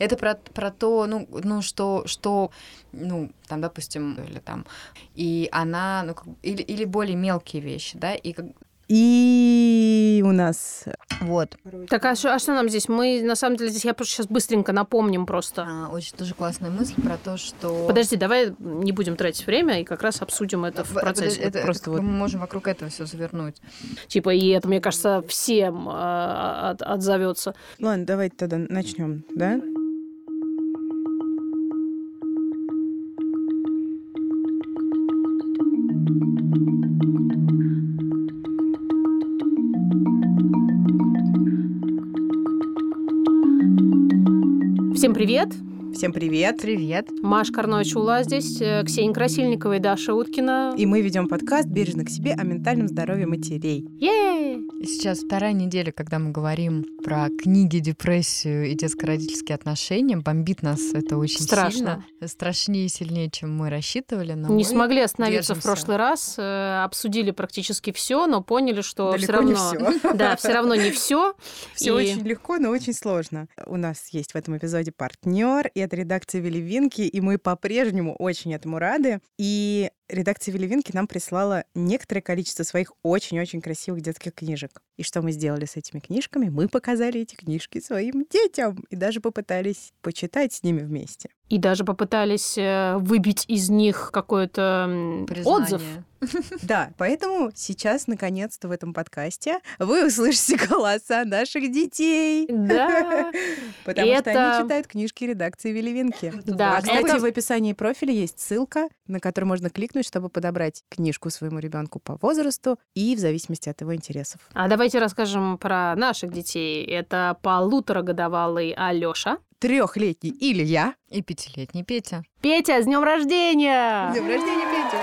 Это про, про то, ну, ну что, что, ну, там, допустим, или там, и она, ну, как, или, или более мелкие вещи, да, и как, И у нас вот. Так, а что, а что нам здесь? Мы, на самом деле, здесь я просто сейчас быстренько напомним просто. А, очень тоже классная мысль про то, что... Подожди, давай не будем тратить время и как раз обсудим это в П- процессе. подожди, это- просто это вот- Мы можем вокруг этого все завернуть. Типа, и это, мне кажется, всем э, от- отзовется. Ладно, давайте тогда начнем, да? Всем привет! Всем привет! Привет. Маш Карнович-Ула здесь, э, Ксения Красильникова и Даша Уткина. И мы ведем подкаст «Бережно к себе» о ментальном здоровье матерей. Сейчас вторая неделя, когда мы говорим про книги, депрессию и детско-родительские отношения. Бомбит нас это очень Страшно. сильно. Страшнее и сильнее, чем мы рассчитывали. Но Не мы смогли остановиться в держимся. прошлый раз, э, обсудили практически все, но поняли, что все Далеко не равно. все. Да, все равно не все. Все И- очень легко, но очень сложно. У нас есть в этом эпизоде партнер, и это редакция Веливинки, и мы по-прежнему очень этому рады. И редакция Веливинки нам прислала некоторое количество своих очень-очень красивых детских книжек. И что мы сделали с этими книжками? Мы показали эти книжки своим детям и даже попытались почитать с ними вместе. И даже попытались э, выбить из них какой-то отзыв. Да, поэтому сейчас, наконец-то, в этом подкасте вы услышите голоса наших детей. Да. Потому И что это- они читают книжки редакции Веливинки. Да, А, кстати, это- в описании профиля есть ссылка, на которую можно кликнуть, чтобы подобрать книжку своему ребенку по возрасту и в зависимости от его интересов. А давайте расскажем про наших детей. Это полуторагодовалый Алёша. Трехлетний Илья. И пятилетний Петя. Петя, с днем рождения! С днем рождения, Петя!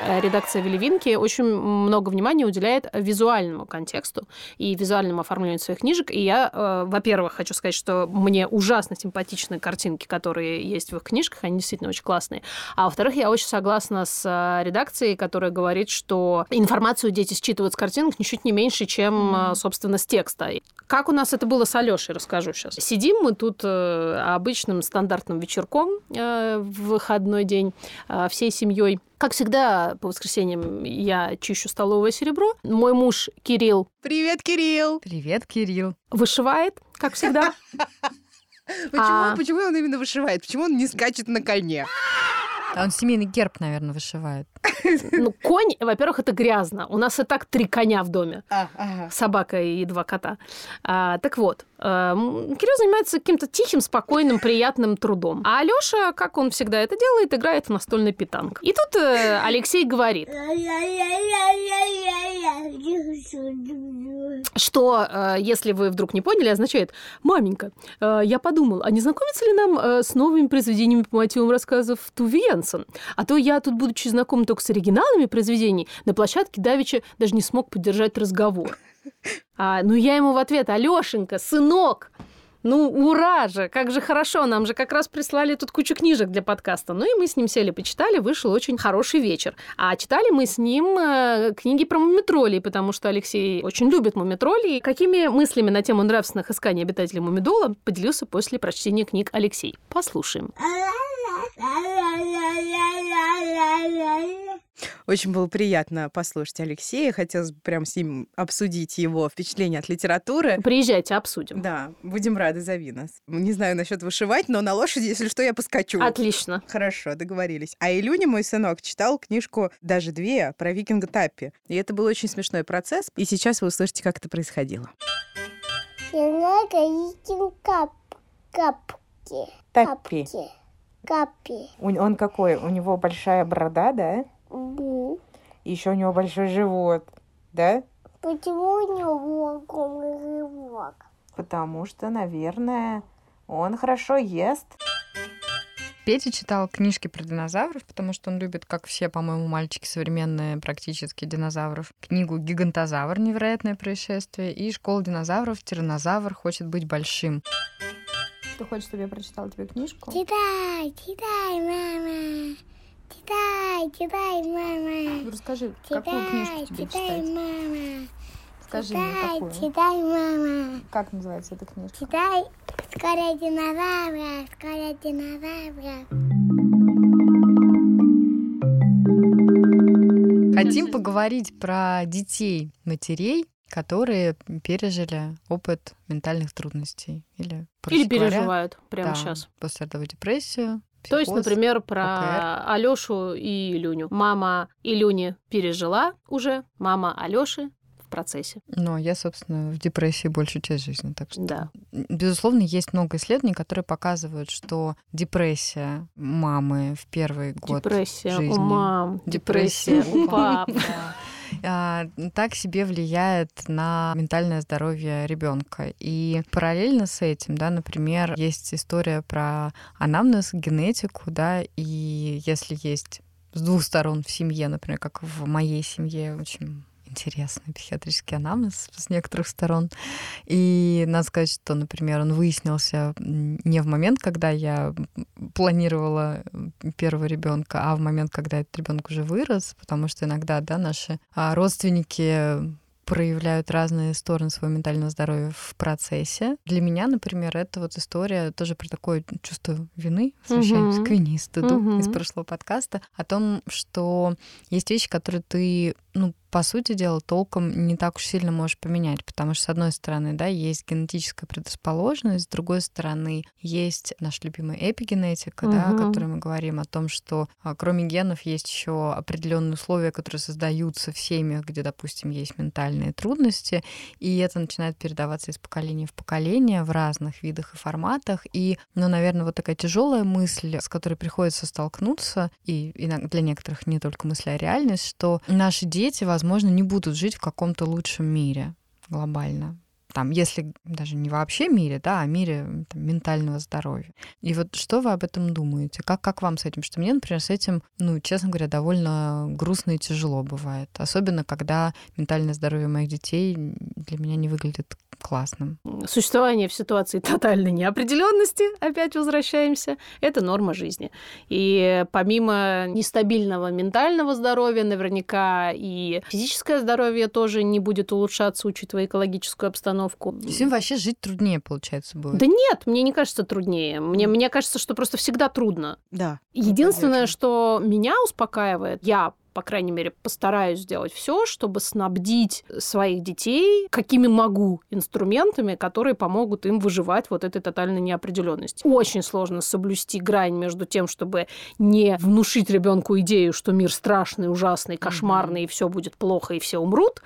Э, Редакция Веливинки очень много внимания уделяет визуальному контексту и визуальному оформлению своих книжек. И я, э, во-первых, хочу сказать, что мне ужасно симпатичны картинки, которые есть в их книжках, они действительно очень классные. А во-вторых, я очень согласна с э, редакцией, которая говорит, что информацию дети считывают с картинок ничуть не меньше, чем, э, собственно, с текста. Как у нас это было с Алёшей, расскажу сейчас. Сидим мы тут обычным стандартным вечерком в выходной день всей семьей. Как всегда, по воскресеньям я чищу столовое серебро. Мой муж Кирилл Привет, Кирилл! Привет, Кирилл. вышивает, как всегда. Почему, А. почему он именно вышивает? Почему он не скачет на коне? А он семейный герб, наверное, вышивает. Ну, конь, во-первых, это грязно. У нас и так три коня в доме. А, ага. Собака и два кота. А, так вот, эм, Кирилл занимается каким-то тихим, спокойным, приятным трудом. А Алёша, как он всегда это делает, играет в настольный питанг. И тут э, Алексей говорит, что, э, если вы вдруг не поняли, означает «Маменька, э, я подумал, а не знакомиться ли нам э, с новыми произведениями по мотивам рассказов Туви Янсен? А то я тут, будучи знаком только с оригиналами произведений, на площадке Давича даже не смог поддержать разговор». А, ну, я ему в ответ «Алёшенька, сынок, ну, ура же! Как же хорошо! Нам же как раз прислали тут кучу книжек для подкаста. Ну и мы с ним сели, почитали, вышел очень хороший вечер. А читали мы с ним э, книги про мумитролей, потому что Алексей очень любит мумитролей. Какими мыслями на тему нравственных исканий обитателей мумидола поделился после прочтения книг Алексей. Послушаем. Очень было приятно послушать Алексея. Хотелось бы прям с ним обсудить его впечатления от литературы. Приезжайте, обсудим. Да, будем рады, зови нас. Не знаю насчет вышивать, но на лошади, если что, я поскочу. Отлично. Хорошо, договорились. А Илюня, мой сынок, читал книжку даже две про викинга Таппи. И это был очень смешной процесс. И сейчас вы услышите, как это происходило. Кап капки. Таппи. Капки. Капи. Он какой? У него большая борода, да? Бу. Еще у него большой живот, да? Почему у него огромный живот? Потому что, наверное, он хорошо ест. Петя читал книжки про динозавров, потому что он любит, как все, по-моему, мальчики современные, практически динозавров. Книгу «Гигантозавр. Невероятное происшествие» и «Школа динозавров. Тиранозавр хочет быть большим». Ты хочешь, чтобы я прочитала тебе книжку? Читай, читай, мама. Читай, читай, мама. Расскажи, какую Читай, книжку тебе читай, читать? мама. Скажи мне Читай, какую. читай, мама. Как называется эта книжка? Читай. Скоро динозавра, скоро динозавра. Хотим поговорить про детей матерей, которые пережили опыт ментальных трудностей или, Или говоря, переживают прямо да, сейчас. пострадовую депрессию. То есть, психоз. например, про ОКР. Алёшу и Илюню. Мама Илюни пережила уже, мама Алёши в процессе. Но я, собственно, в депрессии большую часть жизни, так что... Да. Безусловно, есть много исследований, которые показывают, что депрессия мамы в первый год Депрессия жизни. у мам, Депрессия депрессия у пап. А, так себе влияет на ментальное здоровье ребенка. И параллельно с этим, да, например, есть история про анамнез, генетику, да, и если есть с двух сторон в семье, например, как в моей семье, очень интересный психиатрический анамнез с некоторых сторон. И надо сказать, что, например, он выяснился не в момент, когда я планировала первого ребенка, а в момент, когда этот ребенок уже вырос, потому что иногда, да, наши а, родственники проявляют разные стороны своего ментального здоровья в процессе. Для меня, например, это вот история тоже про такое чувство вины, возвращаемся Мгм. к вине и стыду Мгм. из прошлого подкаста, о том, что есть вещи, которые ты, ну, по сути дела, толком не так уж сильно можешь поменять, потому что, с одной стороны, да, есть генетическая предрасположенность, с другой стороны, есть наша любимая эпигенетика, да, о которой мы говорим, о том, что а, кроме генов есть еще определенные условия, которые создаются в семьях, где, допустим, есть ментальные трудности, и это начинает передаваться из поколения в поколение в разных видах и форматах. И, ну, наверное, вот такая тяжелая мысль, с которой приходится столкнуться, и для некоторых не только мысль, а реальность, что наши дети, возможно, не будут жить в каком-то лучшем мире глобально. Там, если даже не вообще мире, да, а мире там, ментального здоровья. И вот что вы об этом думаете? Как, как вам с этим? Что мне, например, с этим, ну, честно говоря, довольно грустно и тяжело бывает. Особенно, когда ментальное здоровье моих детей для меня не выглядит классным. Существование в ситуации тотальной неопределенности, опять возвращаемся, это норма жизни. И помимо нестабильного ментального здоровья, наверняка и физическое здоровье тоже не будет улучшаться, учитывая экологическую обстановку. То есть им вообще жить труднее, получается, будет. Да нет, мне не кажется труднее. Мне, мне кажется, что просто всегда трудно. Да. Единственное, что меня успокаивает, я по крайней мере, постараюсь сделать все, чтобы снабдить своих детей, какими могу, инструментами, которые помогут им выживать вот этой тотальной неопределенности. Очень сложно соблюсти грань между тем, чтобы не внушить ребенку идею, что мир страшный, ужасный, кошмарный, и все будет плохо, и все умрут,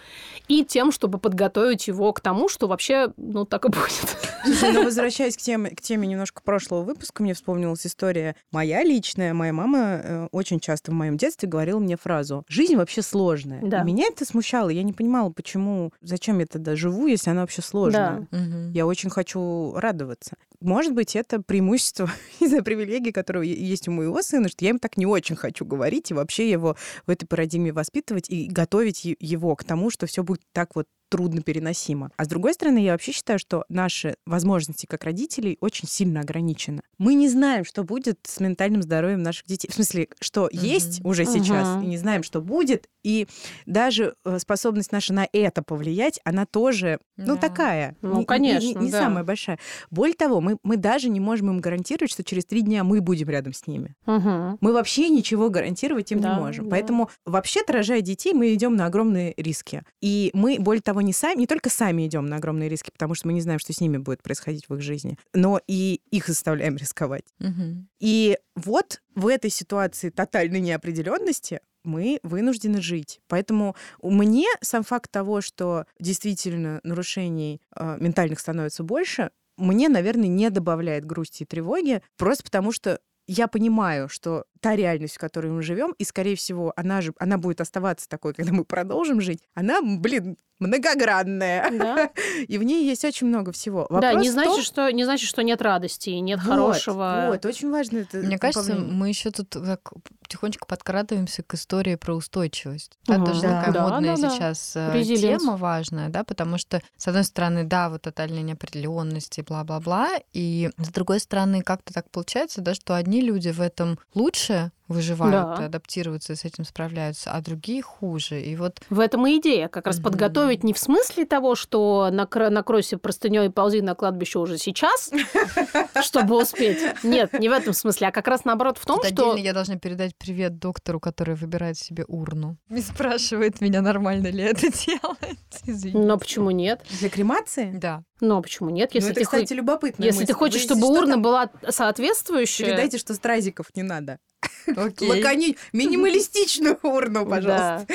и тем, чтобы подготовить его к тому, что вообще, ну, так и будет. Слушай, ну возвращаясь к теме, к теме немножко прошлого выпуска, мне вспомнилась история моя личная. Моя мама э, очень часто в моем детстве говорила мне фразу «Жизнь вообще сложная». Да. И меня это смущало. Я не понимала, почему, зачем я тогда живу, если она вообще сложная. Мгм. Я очень хочу радоваться. Может быть, это преимущество, не знаю, привилегии, которые есть у моего сына, что я им так не очень хочу говорить и вообще его в этой парадигме воспитывать и готовить его к тому, что все будет так вот трудно переносимо. А с другой стороны, я вообще считаю, что наши возможности как родителей очень сильно ограничены. Мы не знаем, что будет с ментальным здоровьем наших детей. В смысле, что Мгм. есть уже сейчас, Мгм. и не знаем, что будет. И даже э, способность наша на это повлиять, она тоже, ну, Да. такая. Ну, не- конечно, не, не да. самая большая. Более того, мы, мы даже не можем им гарантировать, что через три дня мы будем рядом с ними. Мгм. Мы вообще ничего гарантировать им Да, не можем. да. Поэтому вообще-то, рожая детей, мы идем на огромные риски. И мы, более того, не сами, не только сами идем на огромные риски, потому что мы не знаем, что с ними будет происходить в их жизни, но и их заставляем рисковать. Мгм. И вот в этой ситуации тотальной неопределенности мы вынуждены жить. Поэтому мне сам факт того, что действительно нарушений э, ментальных становится больше, мне, наверное, не добавляет грусти и тревоги, просто потому что я понимаю, что та реальность, в которой мы живем, и, скорее всего, она же она будет оставаться такой, когда мы продолжим жить, она, блин, многогранная. Да. И в ней есть очень много всего. Да, Вопрос не в значит, том- что не значит, что нет радости, и нет Вот, хорошего. Вот, очень важно это. Мне кажется, дополнение. мы еще тут так потихонечку подкрадываемся к истории про устойчивость. Да, Мгм. тоже Да. такая Да, модная да, да. сейчас э, Резилиенс. тема важная, да, потому что, с одной стороны, да, вот тотальная неопределенность и бла-бла-бла, и с другой стороны, как-то так получается, да, что одни люди в этом лучше, Worte выживают, Да. адаптируются, с этим справляются, а другие хуже. И вот В этом и идея, как раз подготовить не в смысле того, что накро- накройся простыней и ползи на кладбище уже сейчас, чтобы успеть. Нет, не в этом смысле, а как раз наоборот в том, тут что... отдельно я должна передать привет доктору, который выбирает себе урну. Не спрашивает меня, нормально ли это делать. Извините. Но почему нет? Для кремации? Да. Но почему нет? Ну, Если это, ты хо- кстати, любопытная Если ты хочешь, Вы, чтобы урна там была соответствующая... Передайте, что стразиков не надо. Лакони... Минималистичную урну, пожалуйста.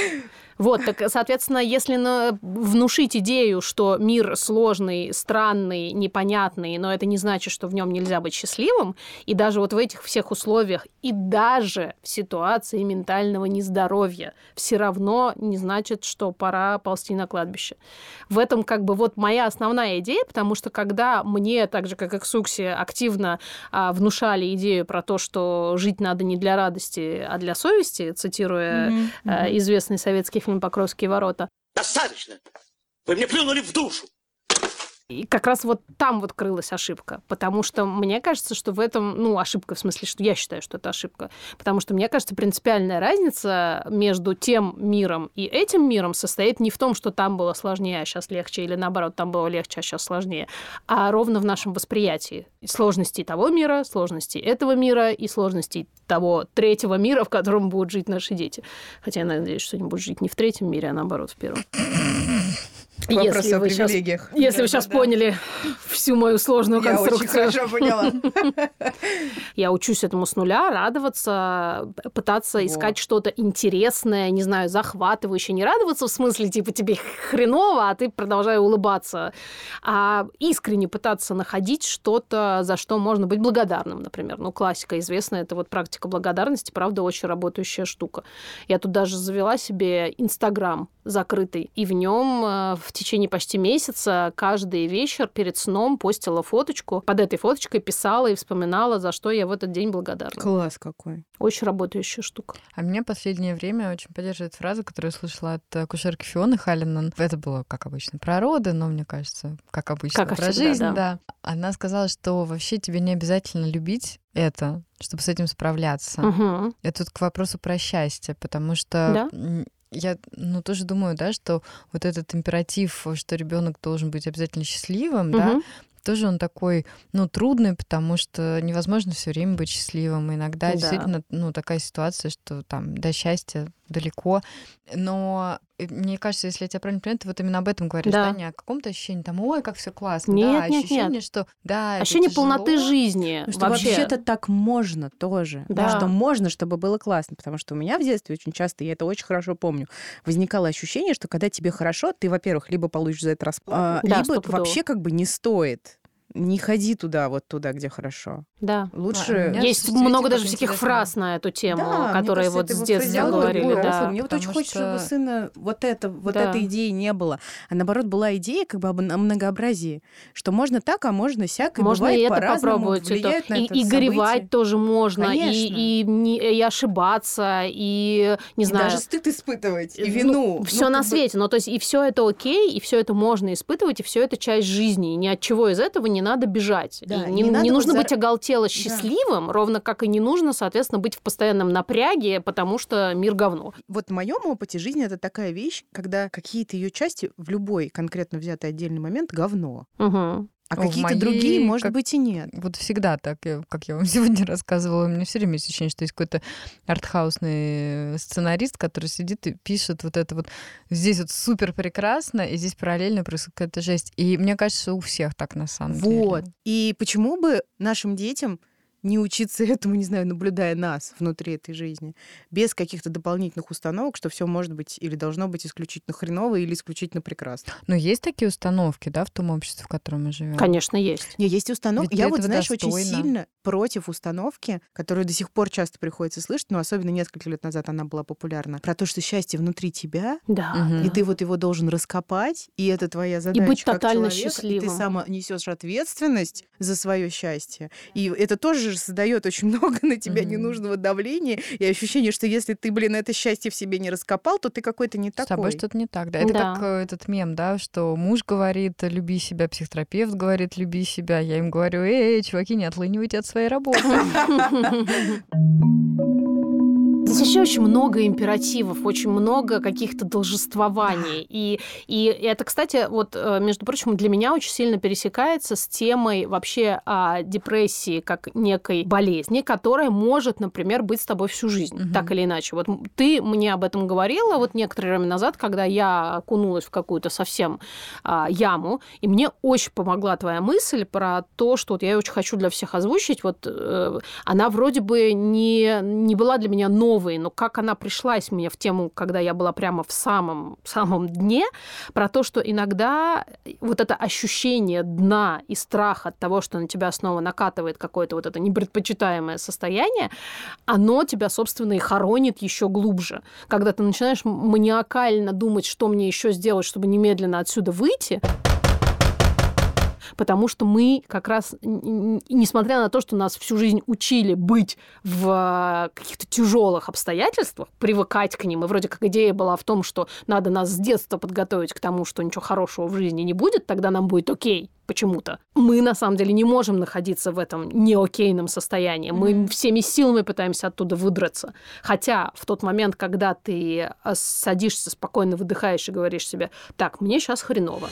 Вот, так, соответственно, если внушить идею, что мир сложный, странный, непонятный, но это не значит, что в нем нельзя быть счастливым, и даже вот в этих всех условиях, и даже в ситуации ментального нездоровья, все равно не значит, что пора ползти на кладбище. В этом как бы вот моя основная идея, потому что когда мне, так же как и Ксуксе, активно а, внушали идею про то, что жить надо не для радости, а для совести, цитируя э, мгм. известный советский фильм «Покровские ворота». Достаточно! Вы мне плюнули в душу! И как раз вот там вот крылась ошибка, потому что мне кажется, что в этом, ну, ошибка в смысле, что я считаю, что это ошибка, потому что мне кажется, принципиальная разница между тем миром и этим миром состоит не в том, что там было сложнее, а сейчас легче, или наоборот, там было легче, а сейчас сложнее, а ровно в нашем восприятии сложностей того мира, сложностей этого мира и сложностей того третьего мира, в котором будут жить наши дети. Хотя я надеюсь, что они будут жить не в третьем мире, а наоборот в первом. Вопрос Если о вы привилегиях. если вы сейчас Да-да-да. поняли всю мою сложную Я очень конструкцию. хорошо поняла. Я учусь этому с нуля, радоваться, пытаться искать что-то интересное, не знаю, захватывающее. Не радоваться в смысле, типа, тебе хреново, а ты продолжай улыбаться. А искренне пытаться находить что-то, за что можно быть благодарным, например. Ну, классика известная, это вот практика благодарности, правда, очень работающая штука. Я тут даже завела себе Инстаграм закрытый, и в нем э, в течение почти месяца каждый вечер перед сном постила фоточку. Под этой фоточкой писала и вспоминала, за что я в этот день благодарна. Класс какой. Очень работающая штука. А меня последнее время очень поддерживает фраза, которую я слышала от э, кушерки Фионы Халлинан. Это было, как обычно, про роды, но мне кажется, как обычно, Как про всегда, жизнь, да. да. Она сказала, что вообще тебе не обязательно любить это, чтобы с этим справляться. Мгм. Это тут к вопросу про счастье, потому что Да. Я ну, тоже думаю, да, что вот этот императив, что ребенок должен быть обязательно счастливым, да, Мгм. тоже он такой, ну, трудный, потому что невозможно все время быть счастливым. Иногда Да. действительно, ну, такая ситуация, что там до счастья далеко. Но э, мне кажется, если я тебя правильно понимаю, ты вот именно об этом говоришь, Да. да, не о каком-то ощущении, там, ой, как все классно, Нет, да, нет, ощущение, нет. что да, Ощущение тяжело. полноты жизни. Ну, что вообще. вообще-то так можно тоже. Да. Да. что можно, чтобы было классно. Потому что у меня в детстве очень часто, я это очень хорошо помню, возникало ощущение, что когда тебе хорошо, ты, во-первых, либо получишь за это расплату, Да, либо вообще как бы не стоит. Не ходи туда, вот туда, где хорошо. Да. Лучше... А, Есть много даже всяких интересно. фраз на эту тему, Да, которые кажется, вот с детства говорили. Да. Мне вот очень потому хочется, чтобы что- сына вот, это, вот Да. этой идеи не было. А наоборот, была идея как бы об о многообразии. Что можно так, а можно сяк. И Можно бывает и это попробовать. и на и, это и событие. горевать тоже можно, и, Конечно. и, не- и ошибаться, и не И знаю. даже стыд испытывать, и вину. все Ну, на как бы- свете. Ну, то есть, и все это окей, и все это можно испытывать, и все это часть жизни. И ни от чего из этого не надо бежать. Да, И не не, не нужно за- быть оголтело счастливым, ровно как и не нужно, соответственно, быть в постоянном напряге, потому что мир говно. Вот в моем опыте жизни это такая вещь, когда какие-то ее части в любой конкретно взятый отдельный момент говно. Мгм. А О, какие-то моей другие, может как- быть, и нет. Вот всегда так, как я вам сегодня рассказывала, у меня все время есть ощущение, что есть какой-то артхаусный сценарист, который сидит и пишет вот это вот здесь вот супер прекрасно, и здесь параллельно происходит какая-то жесть. И мне кажется, у всех так на самом Вот. деле. И почему бы нашим детям не учиться этому, не знаю, наблюдая нас внутри этой жизни, без каких-то дополнительных установок, что все может быть или должно быть исключительно хреново или исключительно прекрасно. Но есть такие установки, да, в том обществе, в котором мы живем. Конечно, есть. Не, есть установки. Ведь Я вот, знаешь, очень достойна. сильно против установки, которую до сих пор часто приходится слышать, но особенно несколько лет назад она была популярна, про то, что счастье внутри тебя, Да. И ты вот его должен раскопать, и это твоя задача быть как тотально человека, и счастливым. ты сама несешь ответственность за свое счастье. И это тоже же создает очень много на тебя Мгм. ненужного давления и ощущение, что если ты, блин, это счастье в себе не раскопал, то ты какой-то не С такой. тобой что-то не так, да. Это Да. как э, этот мем, да, что муж говорит, люби себя, психотерапевт говорит, люби себя. Я им говорю, эй, чуваки, не отлынивайте от своей работы. нас еще очень много императивов, очень много каких-то должествований. И, и это, кстати, вот, э, между прочим, для меня очень сильно пересекается с темой вообще о депрессии как некой болезни, которая может, например, быть с тобой всю жизнь, угу. так или иначе. Вот ты мне об этом говорила вот некоторое время назад, когда я окунулась в какую-то совсем а, яму, и мне очень помогла твоя мысль про то, что вот я очень хочу для всех озвучить. Вот э, она вроде бы не, не была для меня новой, но как она пришлась мне в тему, когда я была прямо в самом, самом дне, про то, что иногда вот это ощущение дна и страх от того, что на тебя снова накатывает какое-то вот это непредпочитаемое состояние, оно тебя, собственно, и хоронит еще глубже. Когда ты начинаешь маниакально думать, что мне еще сделать, чтобы немедленно отсюда выйти, потому что мы как раз, несмотря на то, что нас всю жизнь учили быть в каких-то тяжелых обстоятельствах, привыкать к ним, и вроде как идея была в том, что надо нас с детства подготовить к тому, что ничего хорошего в жизни не будет, тогда нам будет окей почему-то. Мы, на самом деле, не можем находиться в этом неокейном состоянии. Мы всеми силами пытаемся оттуда выдраться. Хотя в тот момент, когда ты э, садишься, спокойно выдыхаешь и говоришь себе, так, мне сейчас хреново.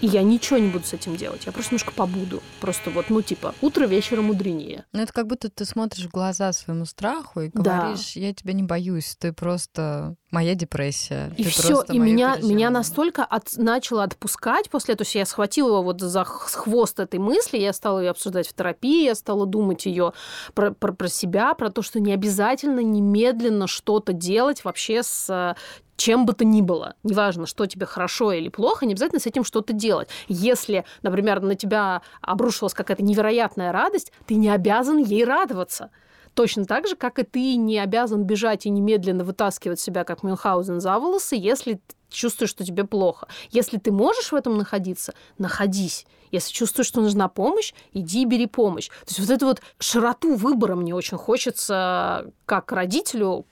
И я ничего не буду с этим делать. Я просто немножко побуду. Просто вот, ну, типа, утро вечера мудренее. Ну, это как будто ты смотришь в глаза своему страху и говоришь, да. я тебя не боюсь, ты просто моя депрессия. И все, и меня, меня настолько от, начало отпускать после этого, я схватила его вот за хвост этой мысли, я стала ее обсуждать в терапии, я стала думать ее про, про, про себя, про то, что не обязательно немедленно что-то делать вообще с чем бы то ни было, неважно, что тебе хорошо или плохо, не обязательно с этим что-то делать. Если, например, на тебя обрушилась какая-то невероятная радость, ты не обязан ей радоваться. Точно так же, как и ты не обязан бежать и немедленно вытаскивать себя, как Мюнхгаузен, за волосы, если чувствуешь, что тебе плохо. Если ты можешь в этом находиться, находись. Если чувствуешь, что нужна помощь, иди и бери помощь. То есть вот эту вот широту выбора мне очень хочется как родителю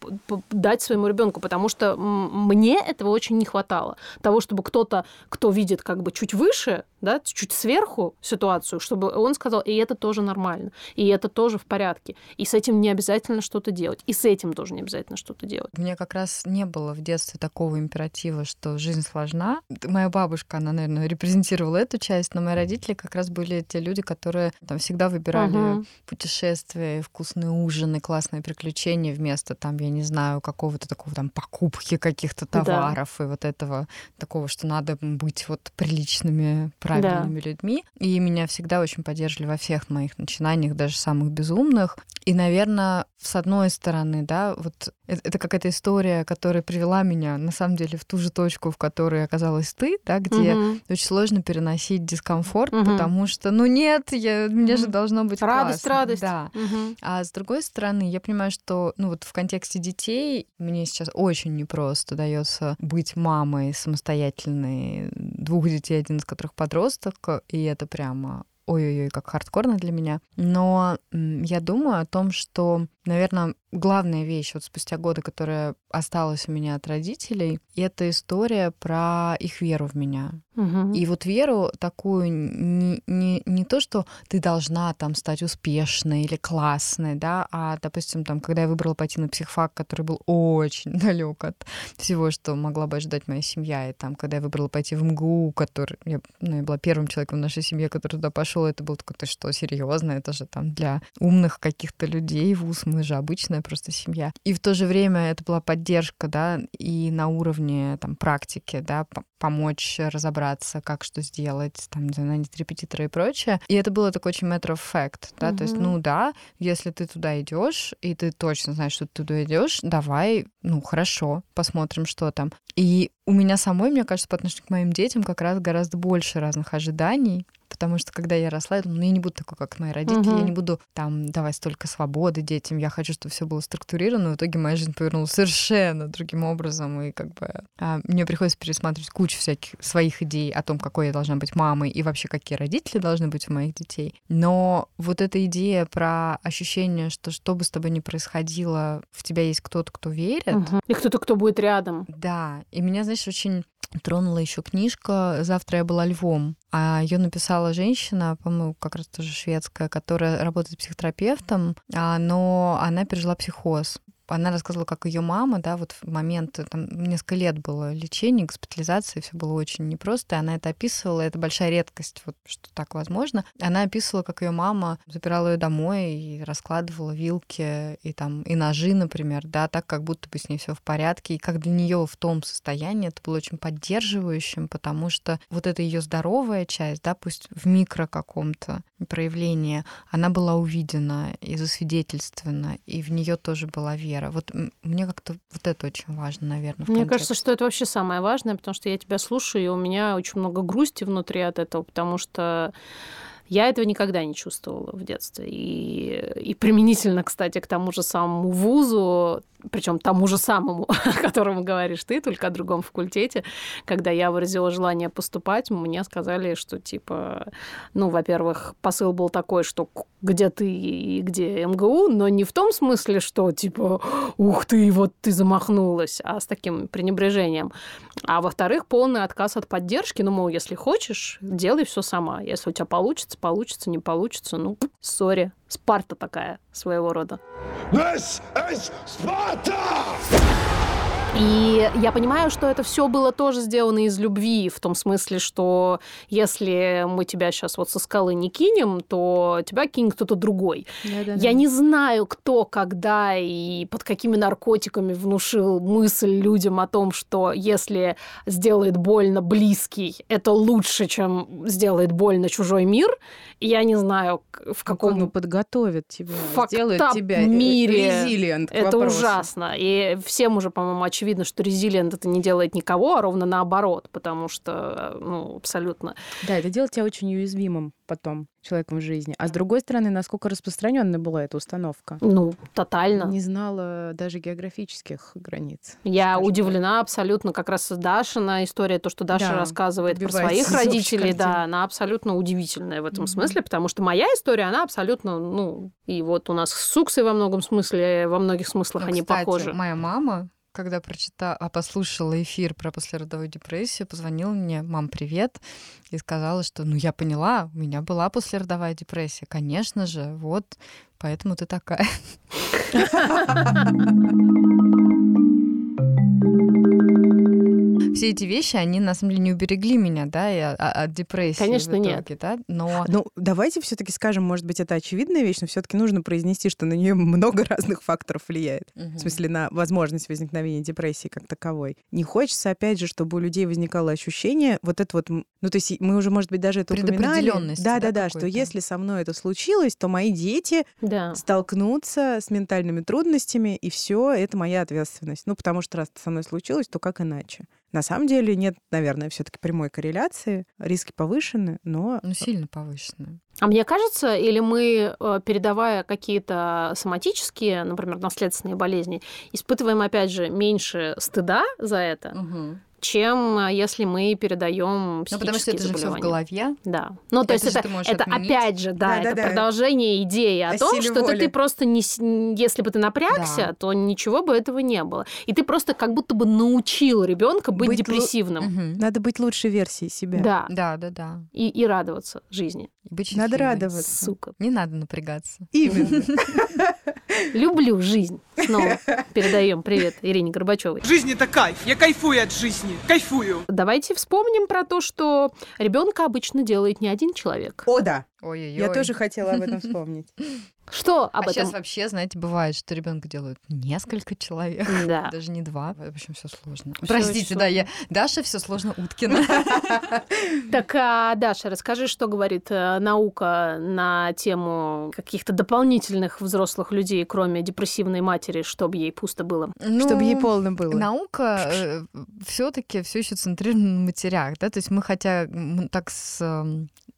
дать своему ребенку, потому что мне этого очень не хватало. Того, чтобы кто-то, кто видит как бы чуть выше, да, чуть сверху ситуацию, чтобы он сказал, и это тоже нормально, и это тоже в порядке, и с этим не обязательно что-то делать, и с этим тоже не обязательно что-то делать. Мне как раз не было в детстве такого императива, что жизнь сложна. Моя бабушка, она, наверное, репрезентировала эту часть, но мои родители как раз были те люди, которые там всегда выбирали uh-huh. путешествия, вкусные ужины, классные приключения вместо там, я не знаю, какого-то такого там покупки каких-то товаров да. и вот этого такого, что надо быть вот приличными, правильными да. людьми. И меня всегда очень поддерживали во всех моих начинаниях, даже самых безумных. И, наверное, с одной стороны, да, вот это, это какая-то история, которая привела меня, на самом деле, в ту же точку, в которой оказалась ты, да, где угу. очень сложно переносить дискомфорт, угу. потому что, ну нет, я, мне угу. же должно быть радость, классно. радость. Да. Угу. А с другой стороны, я понимаю, что, ну вот в контексте детей мне сейчас очень непросто дается быть мамой самостоятельной двух детей, один из которых подросток, и это прямо ой-ой-ой, как хардкорно для меня. Но я думаю о том, что, наверное, главная вещь вот спустя годы, которая осталась у меня от родителей, это история про их веру в меня. Угу. И вот веру такую не, не, не то, что ты должна там стать успешной или классной, да, а, допустим, там, когда я выбрала пойти на психфак, который был очень далек от всего, что могла бы ожидать моя семья, и там, когда я выбрала пойти в МГУ, который, я, ну, я была первым человеком в нашей семье, который туда пошел, это был такой, ты что, серьезно, это же там для умных каких-то людей вуз, мы же обычная просто семья. И в то же время это была поддержка, да, и на уровне там практики, да, помочь разобраться, как что сделать, там, нанять репетитора и прочее. И это было такой очень matter of fact, да, mm-hmm. то есть, ну да, если ты туда идешь, и ты точно знаешь, что ты туда идешь, давай, ну, хорошо, посмотрим, что там. И у меня самой, мне кажется, по отношению к моим детям как раз гораздо больше разных ожиданий, потому что когда я росла, я думала, ну я не буду такой, как мои родители, uh-huh. я не буду там давать столько свободы детям, я хочу, чтобы все было структурировано, но в итоге моя жизнь повернулась совершенно другим образом, и как бы а, мне приходится пересматривать кучу всяких своих идей о том, какой я должна быть мамой и вообще какие родители должны быть у моих детей. Но вот эта идея про ощущение, что что бы с тобой ни происходило, в тебя есть кто-то, кто верит. Uh-huh. И кто-то, кто будет рядом. Да, и меня, знаешь, очень тронула еще книжка «Завтра я была львом». А ее написала женщина, по-моему, как раз тоже шведская, которая работает психотерапевтом, а, но она пережила психоз она рассказывала, как ее мама, да, вот в момент, там, несколько лет было лечение, госпитализации, все было очень непросто, и она это описывала, это большая редкость, вот, что так возможно. Она описывала, как ее мама забирала ее домой и раскладывала вилки и там и ножи, например, да, так, как будто бы с ней все в порядке, и как для нее в том состоянии это было очень поддерживающим, потому что вот эта ее здоровая часть, да, пусть в микро каком-то проявлении, она была увидена и засвидетельствована, и в нее тоже была вера вера. Вот мне как-то вот это очень важно, наверное. Мне кажется, что это вообще самое важное, потому что я тебя слушаю, и у меня очень много грусти внутри от этого, потому что я этого никогда не чувствовала в детстве. И, и применительно, кстати, к тому же самому вузу, причем тому же самому, о котором говоришь ты, только о другом факультете, когда я выразила желание поступать, мне сказали, что типа, ну, во-первых, посыл был такой, что где ты и где МГУ, но не в том смысле, что типа, ух ты, вот ты замахнулась, а с таким пренебрежением. А во-вторых, полный отказ от поддержки, ну, мол, если хочешь, делай все сама. Если у тебя получится, получится, не получится, ну, сори. Спарта такая своего рода. This is Sparta! И я понимаю, что это все было тоже сделано из любви, в том смысле, что если мы тебя сейчас вот со скалы не кинем, то тебя кинет кто-то другой. Да-да-да. Я не знаю, кто, когда и под какими наркотиками внушил мысль людям о том, что если сделает больно близкий, это лучше, чем сделает больно чужой мир. Я не знаю, в каком... Ну, подготовит тебя, сделает тебя мире. резилиент Это вопросу. ужасно. И всем уже, по-моему, очевидно, очевидно, что резилиент это не делает никого, а ровно наоборот, потому что, ну, абсолютно. Да, это делает тебя очень уязвимым потом человеком в жизни. А с другой стороны, насколько распространенная была эта установка? Ну, тотально. Не знала даже географических границ. Я удивлена так. абсолютно как раз Дашина история, то, что Даша да, рассказывает про своих родителей, да, она абсолютно удивительная в этом mm-hmm. смысле, потому что моя история, она абсолютно, ну, и вот у нас с Суксой во многом смысле, во многих смыслах ну, они кстати, похожи. моя мама когда прочитала, а послушала эфир про послеродовую депрессию, позвонила мне, мам, привет, и сказала, что, ну, я поняла, у меня была послеродовая депрессия, конечно же, вот, поэтому ты такая. все эти вещи, они на самом деле не уберегли меня, да, и от, от депрессии. Конечно, в итоге, нет. Да? Но... Ну, давайте все-таки скажем, может быть, это очевидная вещь, но все-таки нужно произнести, что на нее много разных факторов влияет. Угу. В смысле, на возможность возникновения депрессии как таковой. Не хочется, опять же, чтобы у людей возникало ощущение, вот это вот, ну, то есть мы уже, может быть, даже это упоминали. Да, да, да, что если со мной это случилось, то мои дети да. столкнутся с ментальными трудностями, и все, это моя ответственность. Ну, потому что раз это со мной случилось, то как иначе? На самом деле нет, наверное, все-таки прямой корреляции. Риски повышены, но... Ну, сильно повышены. А мне кажется, или мы, э, передавая какие-то соматические, например, наследственные болезни, испытываем, опять же, меньше стыда за это, угу чем а, если мы передаем Ну, потому что это же все в голове. Да. Ну, то это есть это, это опять же, да, да это да, продолжение идеи о, о том, что воли. ты просто не... Если бы ты напрягся, да. то ничего бы этого не было. И ты просто как будто бы научил ребенка быть, быть депрессивным. Угу. Надо быть лучшей версией себя. Да. Да, да, да. И, и радоваться жизни. Быть надо радоваться. Сука. Не надо напрягаться. Именно. Люблю жизнь. Снова передаем привет Ирине Горбачевой. Жизнь это кайф. Я кайфую от жизни. Кайфую. Давайте вспомним про то, что ребенка обычно делает не один человек. О, да. Ой-ой-ой. Я тоже хотела об этом вспомнить. Что об а этом? сейчас вообще, знаете, бывает, что ребенка делают несколько человек, да. даже не два. В общем, все сложно. Всё Простите, да, я Даша, все сложно Уткина. Так, а, Даша, расскажи, что говорит э, наука на тему каких-то дополнительных взрослых людей, кроме депрессивной матери, чтобы ей пусто было, ну, чтобы ей полно было. Наука э, все-таки все еще центрирована на матерях, да, то есть мы хотя так с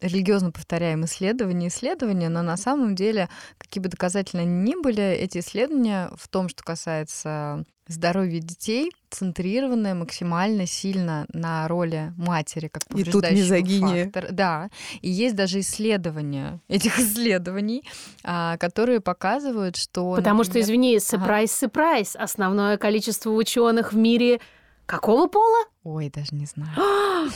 религиозно повторяем исследования, исследования, но на самом деле, какие бы доказательные они ни были, эти исследования в том, что касается здоровья детей, центрированное максимально сильно на роли матери как И тут мизогиния. фактор. Да, и есть даже исследования этих исследований, а, которые показывают, что... Потому например... что, извини, сюрприз, сюрприз, основное количество ученых в мире Какого пола? Ой, даже не знаю.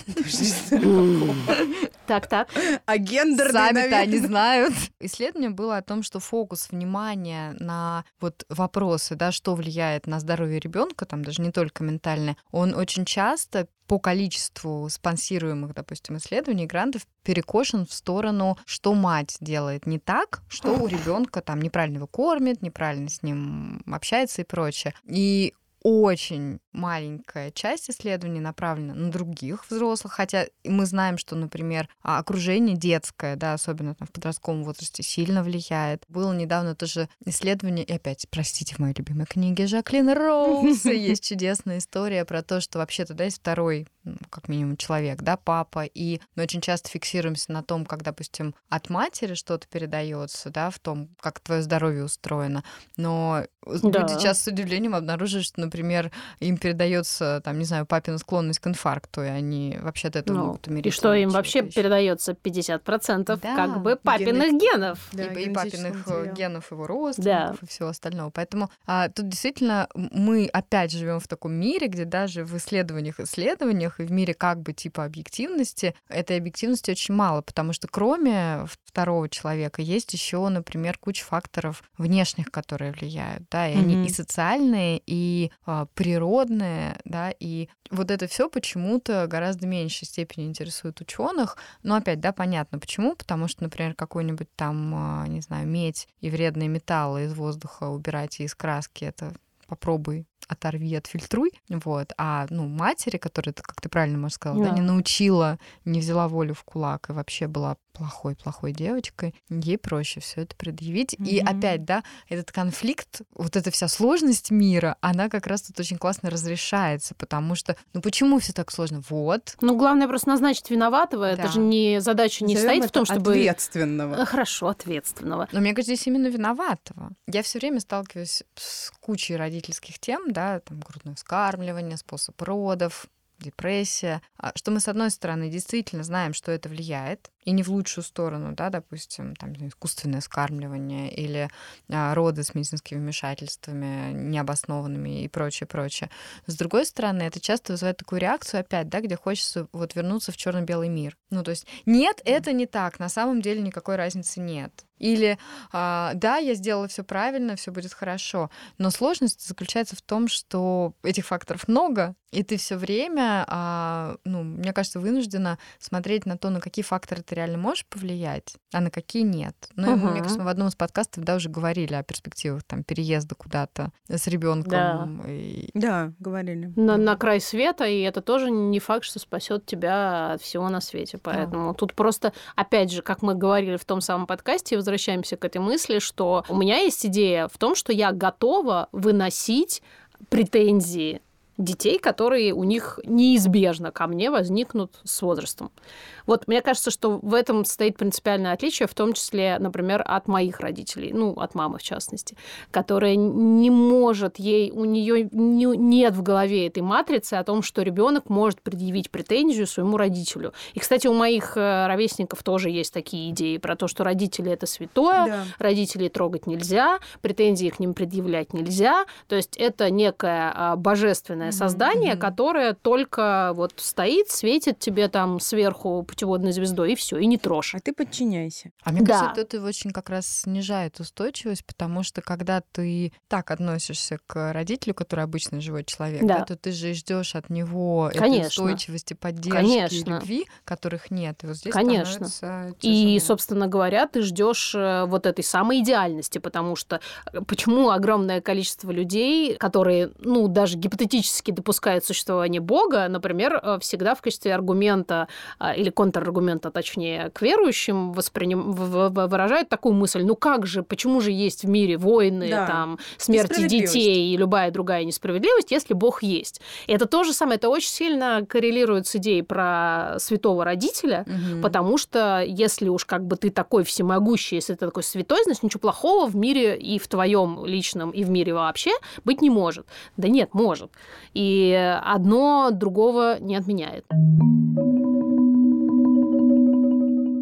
Так, так. А гендерные, Сами-то они знают. Исследование было о том, что фокус внимания на вот вопросы, да, что влияет на здоровье ребенка, там даже не только ментальное, он очень часто по количеству спонсируемых, допустим, исследований, грантов перекошен в сторону, что мать делает не так, что у ребенка там неправильно его кормит, неправильно с ним общается и прочее. И очень маленькая часть исследований направлена на других взрослых, хотя мы знаем, что, например, а, окружение детское, да, особенно там, в подростковом возрасте, сильно влияет. Было недавно тоже исследование, и опять, простите, в моей любимой книге Жаклин Роуз есть чудесная история про то, что вообще-то, да, есть второй, ну, как минимум, человек, да, папа, и мы очень часто фиксируемся на том, как, допустим, от матери что-то передается, да, в том, как твое здоровье устроено, но Да. люди часто с удивлением обнаруживают, что, например, им передается, там, не знаю, папина склонность к инфаркту, и они вообще от этого Ну, могут умереть. и что им вообще еще. передается 50% Да, как бы папиных генов. Да, и, и папиных материала. генов его родственников Да. и всего остального. Поэтому а, тут действительно мы опять живем в таком мире, где даже в исследованиях исследованиях и в мире как бы типа объективности этой объективности очень мало, потому что кроме второго человека есть еще, например, куча факторов внешних, которые влияют, да, и они Мгм. и социальные, и а, природные, да, и вот это все почему-то гораздо меньшей степени интересует ученых, но опять, да, понятно почему, потому что, например, какой-нибудь там, а, не знаю, медь и вредные металлы из воздуха убирать и из краски, это попробуй оторви, отфильтруй, вот. А, ну, матери, которая, как ты правильно, можешь сказала, да, Да. не научила, не взяла волю в кулак и вообще была плохой-плохой девочкой, ей проще все это предъявить. И Мгм. опять, да, этот конфликт, вот эта вся сложность мира, она как раз тут очень классно разрешается, потому что, ну почему все так сложно? Вот, Ну, главное просто назначить виноватого. Это Да. же не задача не Назовем стоит в это том, чтобы... ответственного. Э, Хорошо, ответственного. Но мне кажется, здесь именно виноватого. Я все время сталкиваюсь с кучей родительских тем, да, там грудное вскармливание, способ родов, депрессия, а, что мы, с одной стороны, действительно знаем, что это влияет, и не в лучшую сторону, да, допустим, там, искусственное скармливание или а, роды с медицинскими вмешательствами необоснованными и прочее, прочее. С другой стороны, это часто вызывает такую реакцию опять, да, где хочется вот вернуться в черно-белый мир. Ну, то есть, нет, это не так, на самом деле никакой разницы нет. Или а, да, я сделала все правильно, все будет хорошо. Но сложность заключается в том, что этих факторов много, и ты все время, а, ну, мне кажется, вынуждена смотреть на то, на какие факторы ты реально можешь повлиять, а на какие нет. Ну, мы, мне кажется, мы в одном из подкастов да, уже говорили о перспективах там переезда куда-то с ребенком. И... Да, говорили. На, на край света, и это тоже не факт, что спасет тебя от всего на свете. Поэтому тут просто, опять же, как мы говорили в том самом подкасте, возвращаемся к этой мысли, что у меня есть идея в том, что я готова выносить претензии детей, которые у них неизбежно ко мне возникнут с возрастом. Вот мне кажется, что в этом стоит принципиальное отличие, в том числе, например, от моих родителей, ну, от мамы в частности, которая не может, ей, у нее нет в голове этой матрицы о том, что ребенок может предъявить претензию своему родителю. И, кстати, у моих э, ровесников тоже есть такие идеи про то, что родители это святое, Да. родителей трогать нельзя, претензии к ним предъявлять нельзя. То есть это некое божественное создание, мгм. которое только вот стоит, светит тебе там сверху путеводной звездой, и все, и не трожь. А ты подчиняйся. А мне Да. кажется, это очень как раз снижает устойчивость, потому что когда ты так относишься к родителю, который обычно живой человек, Да. да, то ты же ждешь от него этой Конечно. устойчивости, поддержки Конечно. любви, которых нет. И вот здесь Конечно. И, собственно говоря, ты ждешь э, вот этой самой идеальности, потому что э, почему огромное количество людей, которые, ну, даже гипотетически допускают существование Бога, например, э, всегда в качестве аргумента а, или контраргумента, точнее, к верующим восприним... выражают такую мысль, ну как же, почему же есть в мире войны, Да. там, смерти детей и любая другая несправедливость, если Бог есть. И это то же самое, это очень сильно коррелирует с идеей про святого родителя, Мгм. Потому что если уж как бы ты такой всемогущий, если ты такой святой, значит ничего плохого в мире и в твоем личном, и в мире вообще быть не может. Да нет, может. И одно другого не отменяет.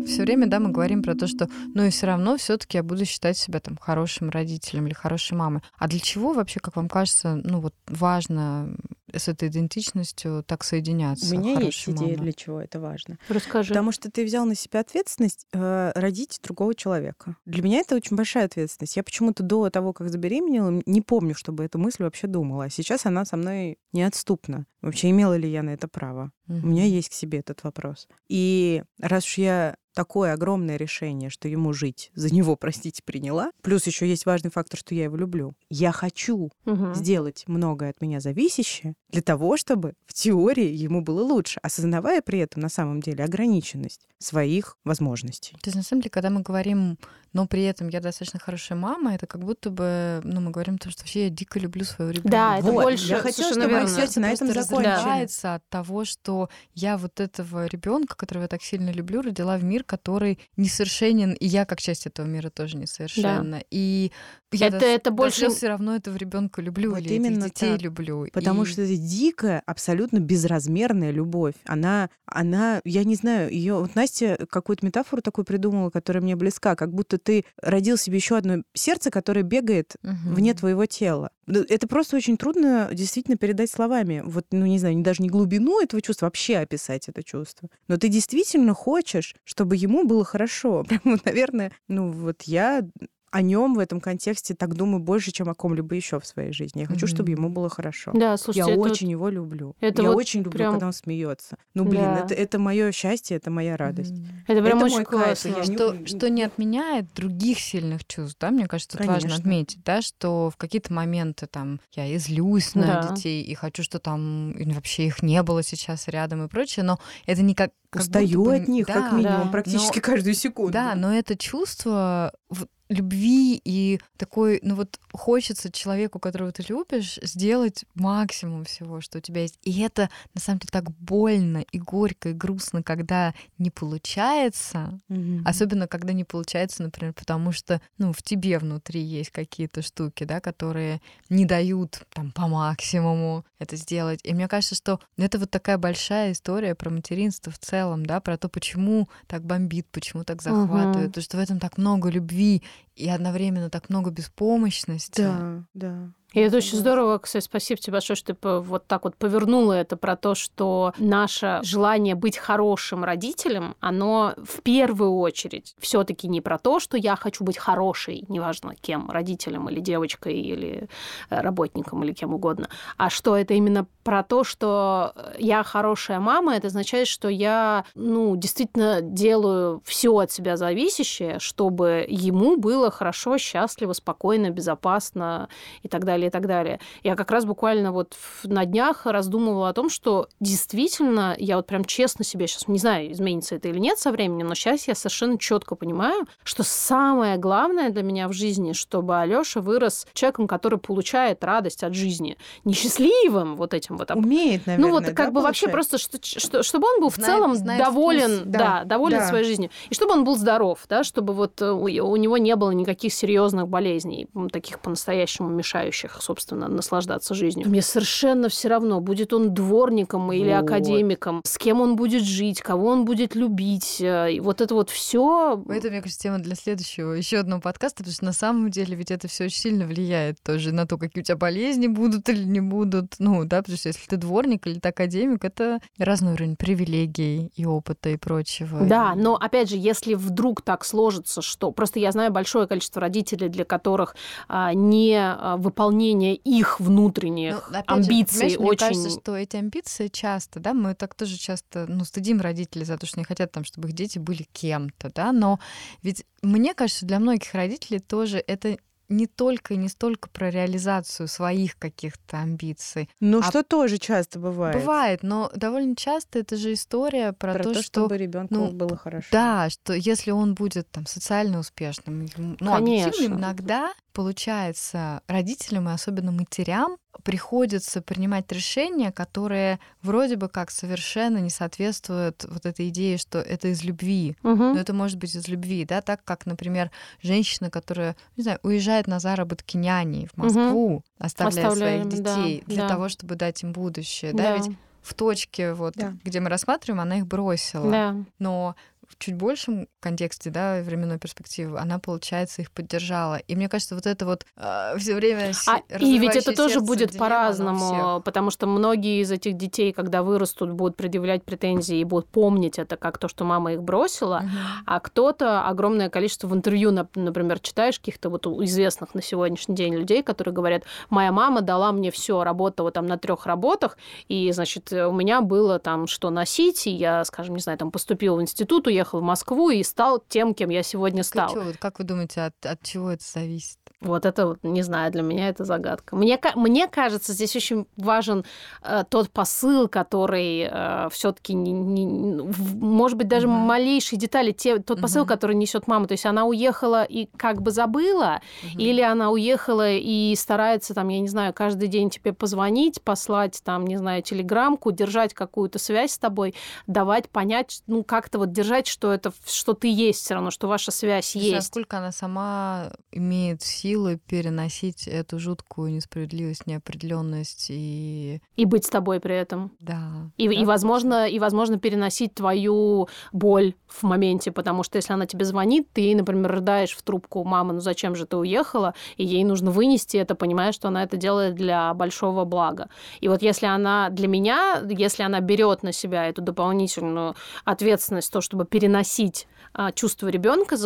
все время, да, мы говорим про то, что, ну и все равно все-таки я буду считать себя там хорошим родителем или хорошей мамой. А для чего вообще, как вам кажется, ну вот важно с этой идентичностью так соединяться. У меня есть хорошей идея, для чего это важно. Расскажи. Потому что ты взял на себя ответственность э, родить другого человека. Для меня это очень большая ответственность. Я почему-то до того, как забеременела, не помню, чтобы эту мысль вообще думала. А сейчас она со мной неотступна. Вообще, имела ли я на это право? У меня есть к себе этот вопрос. И раз уж я такое огромное решение, что ему жить, за него, простите, приняла. Плюс еще есть важный фактор, что я его люблю. Я хочу Мгм. сделать многое от меня зависящее для того, чтобы в теории ему было лучше, осознавая при этом на самом деле ограниченность своих возможностей. То есть, на самом деле, когда мы говорим, но при этом я достаточно хорошая мама, это как будто бы, ну, мы говорим о том, что вообще я дико люблю своего ребенка. Да, это Вот, больше я хотела, совершенно чтобы мы, верно. кстати, на этом просто закончили. от того, что я вот этого ребенка, которого я так сильно люблю, родила в мир, который несовершенен, и я как часть этого мира тоже несовершенна. И я Это- до, это больше- все равно этого ребенка люблю Вот или именно этих детей так. люблю. Потому И- что это дикая, абсолютно безразмерная любовь. Она, она, я не знаю, ее. Вот Настя какую-то метафору такую придумала, которая мне близка, как будто ты родил себе еще одно сердце, которое бегает Мгм. вне твоего тела. Это просто очень трудно действительно передать словами. Вот, ну, не знаю, даже не глубину этого чувства, вообще описать это чувство. Но ты действительно хочешь, чтобы ему было хорошо. Прям, вот, наверное, ну, вот я о нем в этом контексте так думаю больше, чем о ком-либо еще в своей жизни. Я хочу, чтобы Мгм. ему было хорошо. Да, слушайте, я это вот- очень его люблю. это я вот очень люблю, прям- когда он смеется. Ну, блин, Да. это, это мое счастье, это моя радость. Мгм. Это прям Это очень мой кайф, классно. не- что, не- что не отменяет других сильных чувств, да, мне кажется, тут важно Конечно. отметить, да, что в какие-то моменты там я и злюсь на Да. детей, и хочу, что там вообще их не было сейчас рядом и прочее, но это не как... как Устаю бы- от них, как да, минимум, да. практически Но- каждую секунду. Да, но это чувство в- любви и такой, ну вот хочется человеку, которого ты любишь, сделать максимум всего, что у тебя есть. И это на самом деле так больно и горько и грустно, когда не получается, Мгм. Особенно, когда не получается, например, потому что, ну, в тебе внутри есть какие-то штуки, да, которые не дают там по максимуму это сделать. И мне кажется, что это вот такая большая история про материнство в целом, да, про то, почему так бомбит, почему так захватывает, то, что в этом так много любви и одновременно так много беспомощности. Да, да. И это очень здорово, кстати, спасибо тебе большое, что ты вот так вот повернула это про то, что наше желание быть хорошим родителем, оно в первую очередь все таки не про то, что я хочу быть хорошей, неважно кем, родителем или девочкой, или э, работником, или кем угодно, а что это именно про то, что я хорошая мама, это означает, что я, ну, действительно делаю все от себя зависящее, чтобы ему было хорошо, счастливо, спокойно, безопасно и так далее, и так далее. Я как раз буквально вот на днях раздумывала о том, что действительно, я вот прям честно себе сейчас, не знаю, изменится это или нет со временем, но сейчас я совершенно четко понимаю, что самое главное для меня в жизни, чтобы Алёша вырос человеком, который получает радость от жизни. Не счастливым вот этим вот об- Умеет, наверное, ну вот да, как бы вообще получать? просто, что, что- чтобы он был в Знает- целом знает доволен, вкус. да, Да, доволен да. своей жизнью. И чтобы он был здоров, да, чтобы вот э, у, у него не было никаких серьезных болезней, таких по-настоящему мешающих, собственно, наслаждаться жизнью. Мне совершенно все равно, будет он дворником или Вот. академиком, с кем он будет жить, кого он будет любить. э, и вот это вот все. Это, мне кажется, тема для следующего еще одного подкаста, потому что на самом деле ведь это все очень сильно влияет тоже на то, какие у тебя болезни будут или не будут. Ну, да, потому что если ты дворник или ты академик, это разный уровень привилегий и опыта и прочего. Да, И- но опять же, если вдруг так сложится, что просто я знаю большое количество родителей, для которых а, не а, выполнение их внутренних Ну, опять же, амбиций понимаешь, Мне очень. кажется, что эти амбиции часто, да, мы так тоже часто, ну, стыдим родителей за то, что не хотят там, чтобы их дети были кем-то, да, но ведь мне кажется, для многих родителей тоже это не только и не столько про реализацию своих каких-то амбиций. Ну, А что тоже часто бывает. Бывает, но довольно часто это же история про, Про то, то, что чтобы ребенку ну, было хорошо. да, что если он будет там социально успешным, ну, объективно Конечно. иногда получается родителям и особенно матерям приходится принимать решения, которые вроде бы как совершенно не соответствуют вот этой идее, что это из любви. Мгм. Но это может быть из любви, да, так как, например, женщина, которая, не знаю, уезжает на заработки няней в. Москву, оставляя Оставляем, своих да, детей для да. того, чтобы дать им будущее, да, Да, ведь в точке, вот, Да. где мы рассматриваем, она их бросила. да. Но в чуть большем контексте, да, временной перспективы, она, получается, их поддержала. И мне кажется, вот это вот э, все время... А, и ведь это тоже будет по-разному, потому что многие из этих детей, когда вырастут, будут предъявлять претензии и будут помнить это как то, что мама их бросила, угу. а кто-то огромное количество в интервью, например, читаешь каких-то вот известных на сегодняшний день людей, которые говорят, моя мама дала мне все, работала там на трех работах, и, значит, у меня было там что носить, и я, скажем, не знаю, там поступила в институт, уехал в Москву и стал тем, кем я сегодня стал. Как, как вы думаете, от, от чего это зависит? Вот это вот, не знаю, для меня это загадка. Мне, мне кажется, здесь очень важен э, тот посыл, который э, все-таки, не, не, может быть, даже mm-hmm. малейшие детали, те, тот mm-hmm. посыл, который несет мама. То есть она уехала и как бы забыла, mm-hmm. или она уехала и старается, там, я не знаю, каждый день тебе позвонить, послать, там, не знаю, телеграммку, держать какую-то связь с тобой, давать понять, ну, как-то вот держать, что это, что ты есть все равно, что ваша связь есть. Насколько она сама имеет силу силы переносить эту жуткую несправедливость, неопределенность и... И быть с тобой при этом. Да. И, да, и, возможно, и, возможно, переносить твою боль в моменте, потому что если она тебе звонит, ты, например, рыдаешь в трубку, мама, ну зачем же ты уехала, и ей нужно вынести это, понимая, что она это делает для большого блага. И вот если она для меня, если она берет на себя эту дополнительную ответственность, то, чтобы переносить а, чувство ребенка,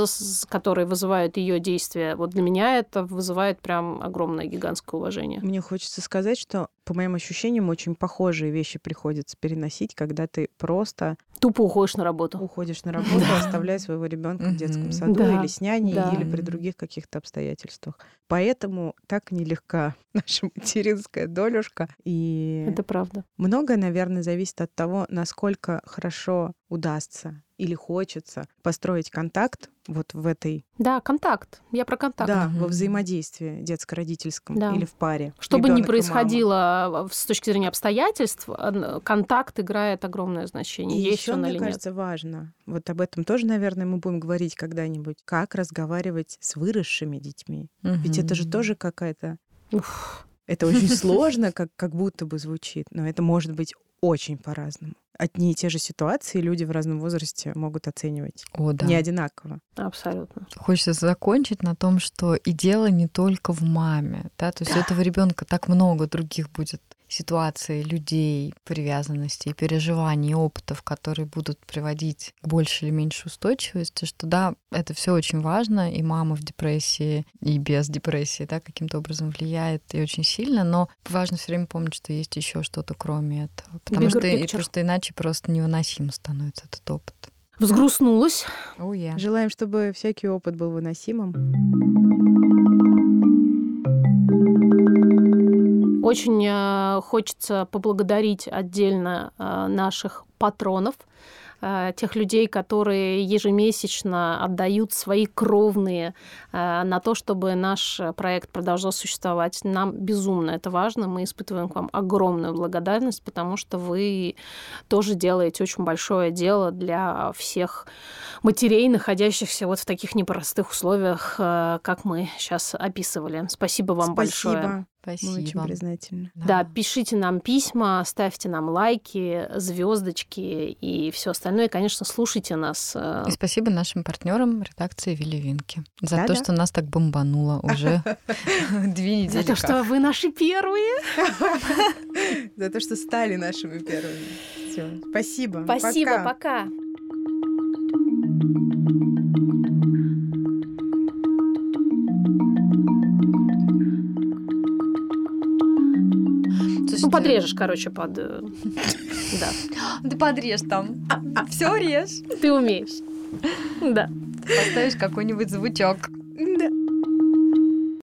которые вызывают ее действия, вот для меня это это вызывает прям огромное гигантское уважение. Мне хочется сказать, что по моим ощущениям очень похожие вещи приходится переносить, когда ты просто тупо уходишь на работу. Уходишь на работу, оставляя своего ребенка в детском саду или с няней, или при других каких-то обстоятельствах. Поэтому так нелегка наша материнская долюшка. И это правда. Многое, наверное, зависит от того, насколько хорошо удастся или хочется построить контакт вот в этой... Да, контакт. Я про контакт. Да, во взаимодействии детско-родительском да. или в паре. Что бы ни происходило с точки зрения обстоятельств, контакт играет огромное значение. И Есть еще, мне или кажется, нет. важно. Вот об этом тоже, наверное, мы будем говорить когда-нибудь. Как разговаривать с выросшими детьми. Угу. Ведь это же тоже какая-то... Это очень сложно, как, как будто бы звучит, но это может быть очень по-разному. Одни и те же ситуации люди в разном возрасте могут оценивать О, да. не одинаково. Абсолютно. Хочется закончить на том, что и дело не только в маме, да, то есть да. у этого ребенка так много других будет ситуаций, людей, привязанностей, переживаний, опытов, которые будут приводить к большей или меньшей устойчивости, что да, это все очень важно, и мама в депрессии, и без депрессии, да, каким-то образом влияет и очень сильно, но важно все время помнить, что есть еще что-то кроме этого, потому что, и, потому что иначе просто невыносим становится этот опыт. Взгрустнулась. Oh, yeah. Желаем, чтобы всякий опыт был выносимым. Очень э, хочется поблагодарить отдельно э, наших патронов, Э, тех людей, которые ежемесячно отдают свои кровные э, на то, чтобы наш проект продолжал существовать. Нам безумно это важно. Мы испытываем к вам огромную благодарность, потому что вы тоже делаете очень большое дело для всех матерей, находящихся вот в таких непростых условиях, как мы сейчас описывали. Спасибо вам Спасибо. большое. Спасибо. Мы очень признательны. Да. да, пишите нам письма, ставьте нам лайки, звездочки и все остальное. И, конечно, слушайте нас. Э, и спасибо нашим партнерам редакции Вилли за да, то, да? что нас так бомбануло уже две недели. За то, что вы наши первые. За то, что стали нашими первыми. Все. Спасибо. Спасибо. Пока. Ну, подрежешь, короче, под... Э, да. Ты подрежь там. Все режь. Ты умеешь. Да. Поставишь какой-нибудь звучок.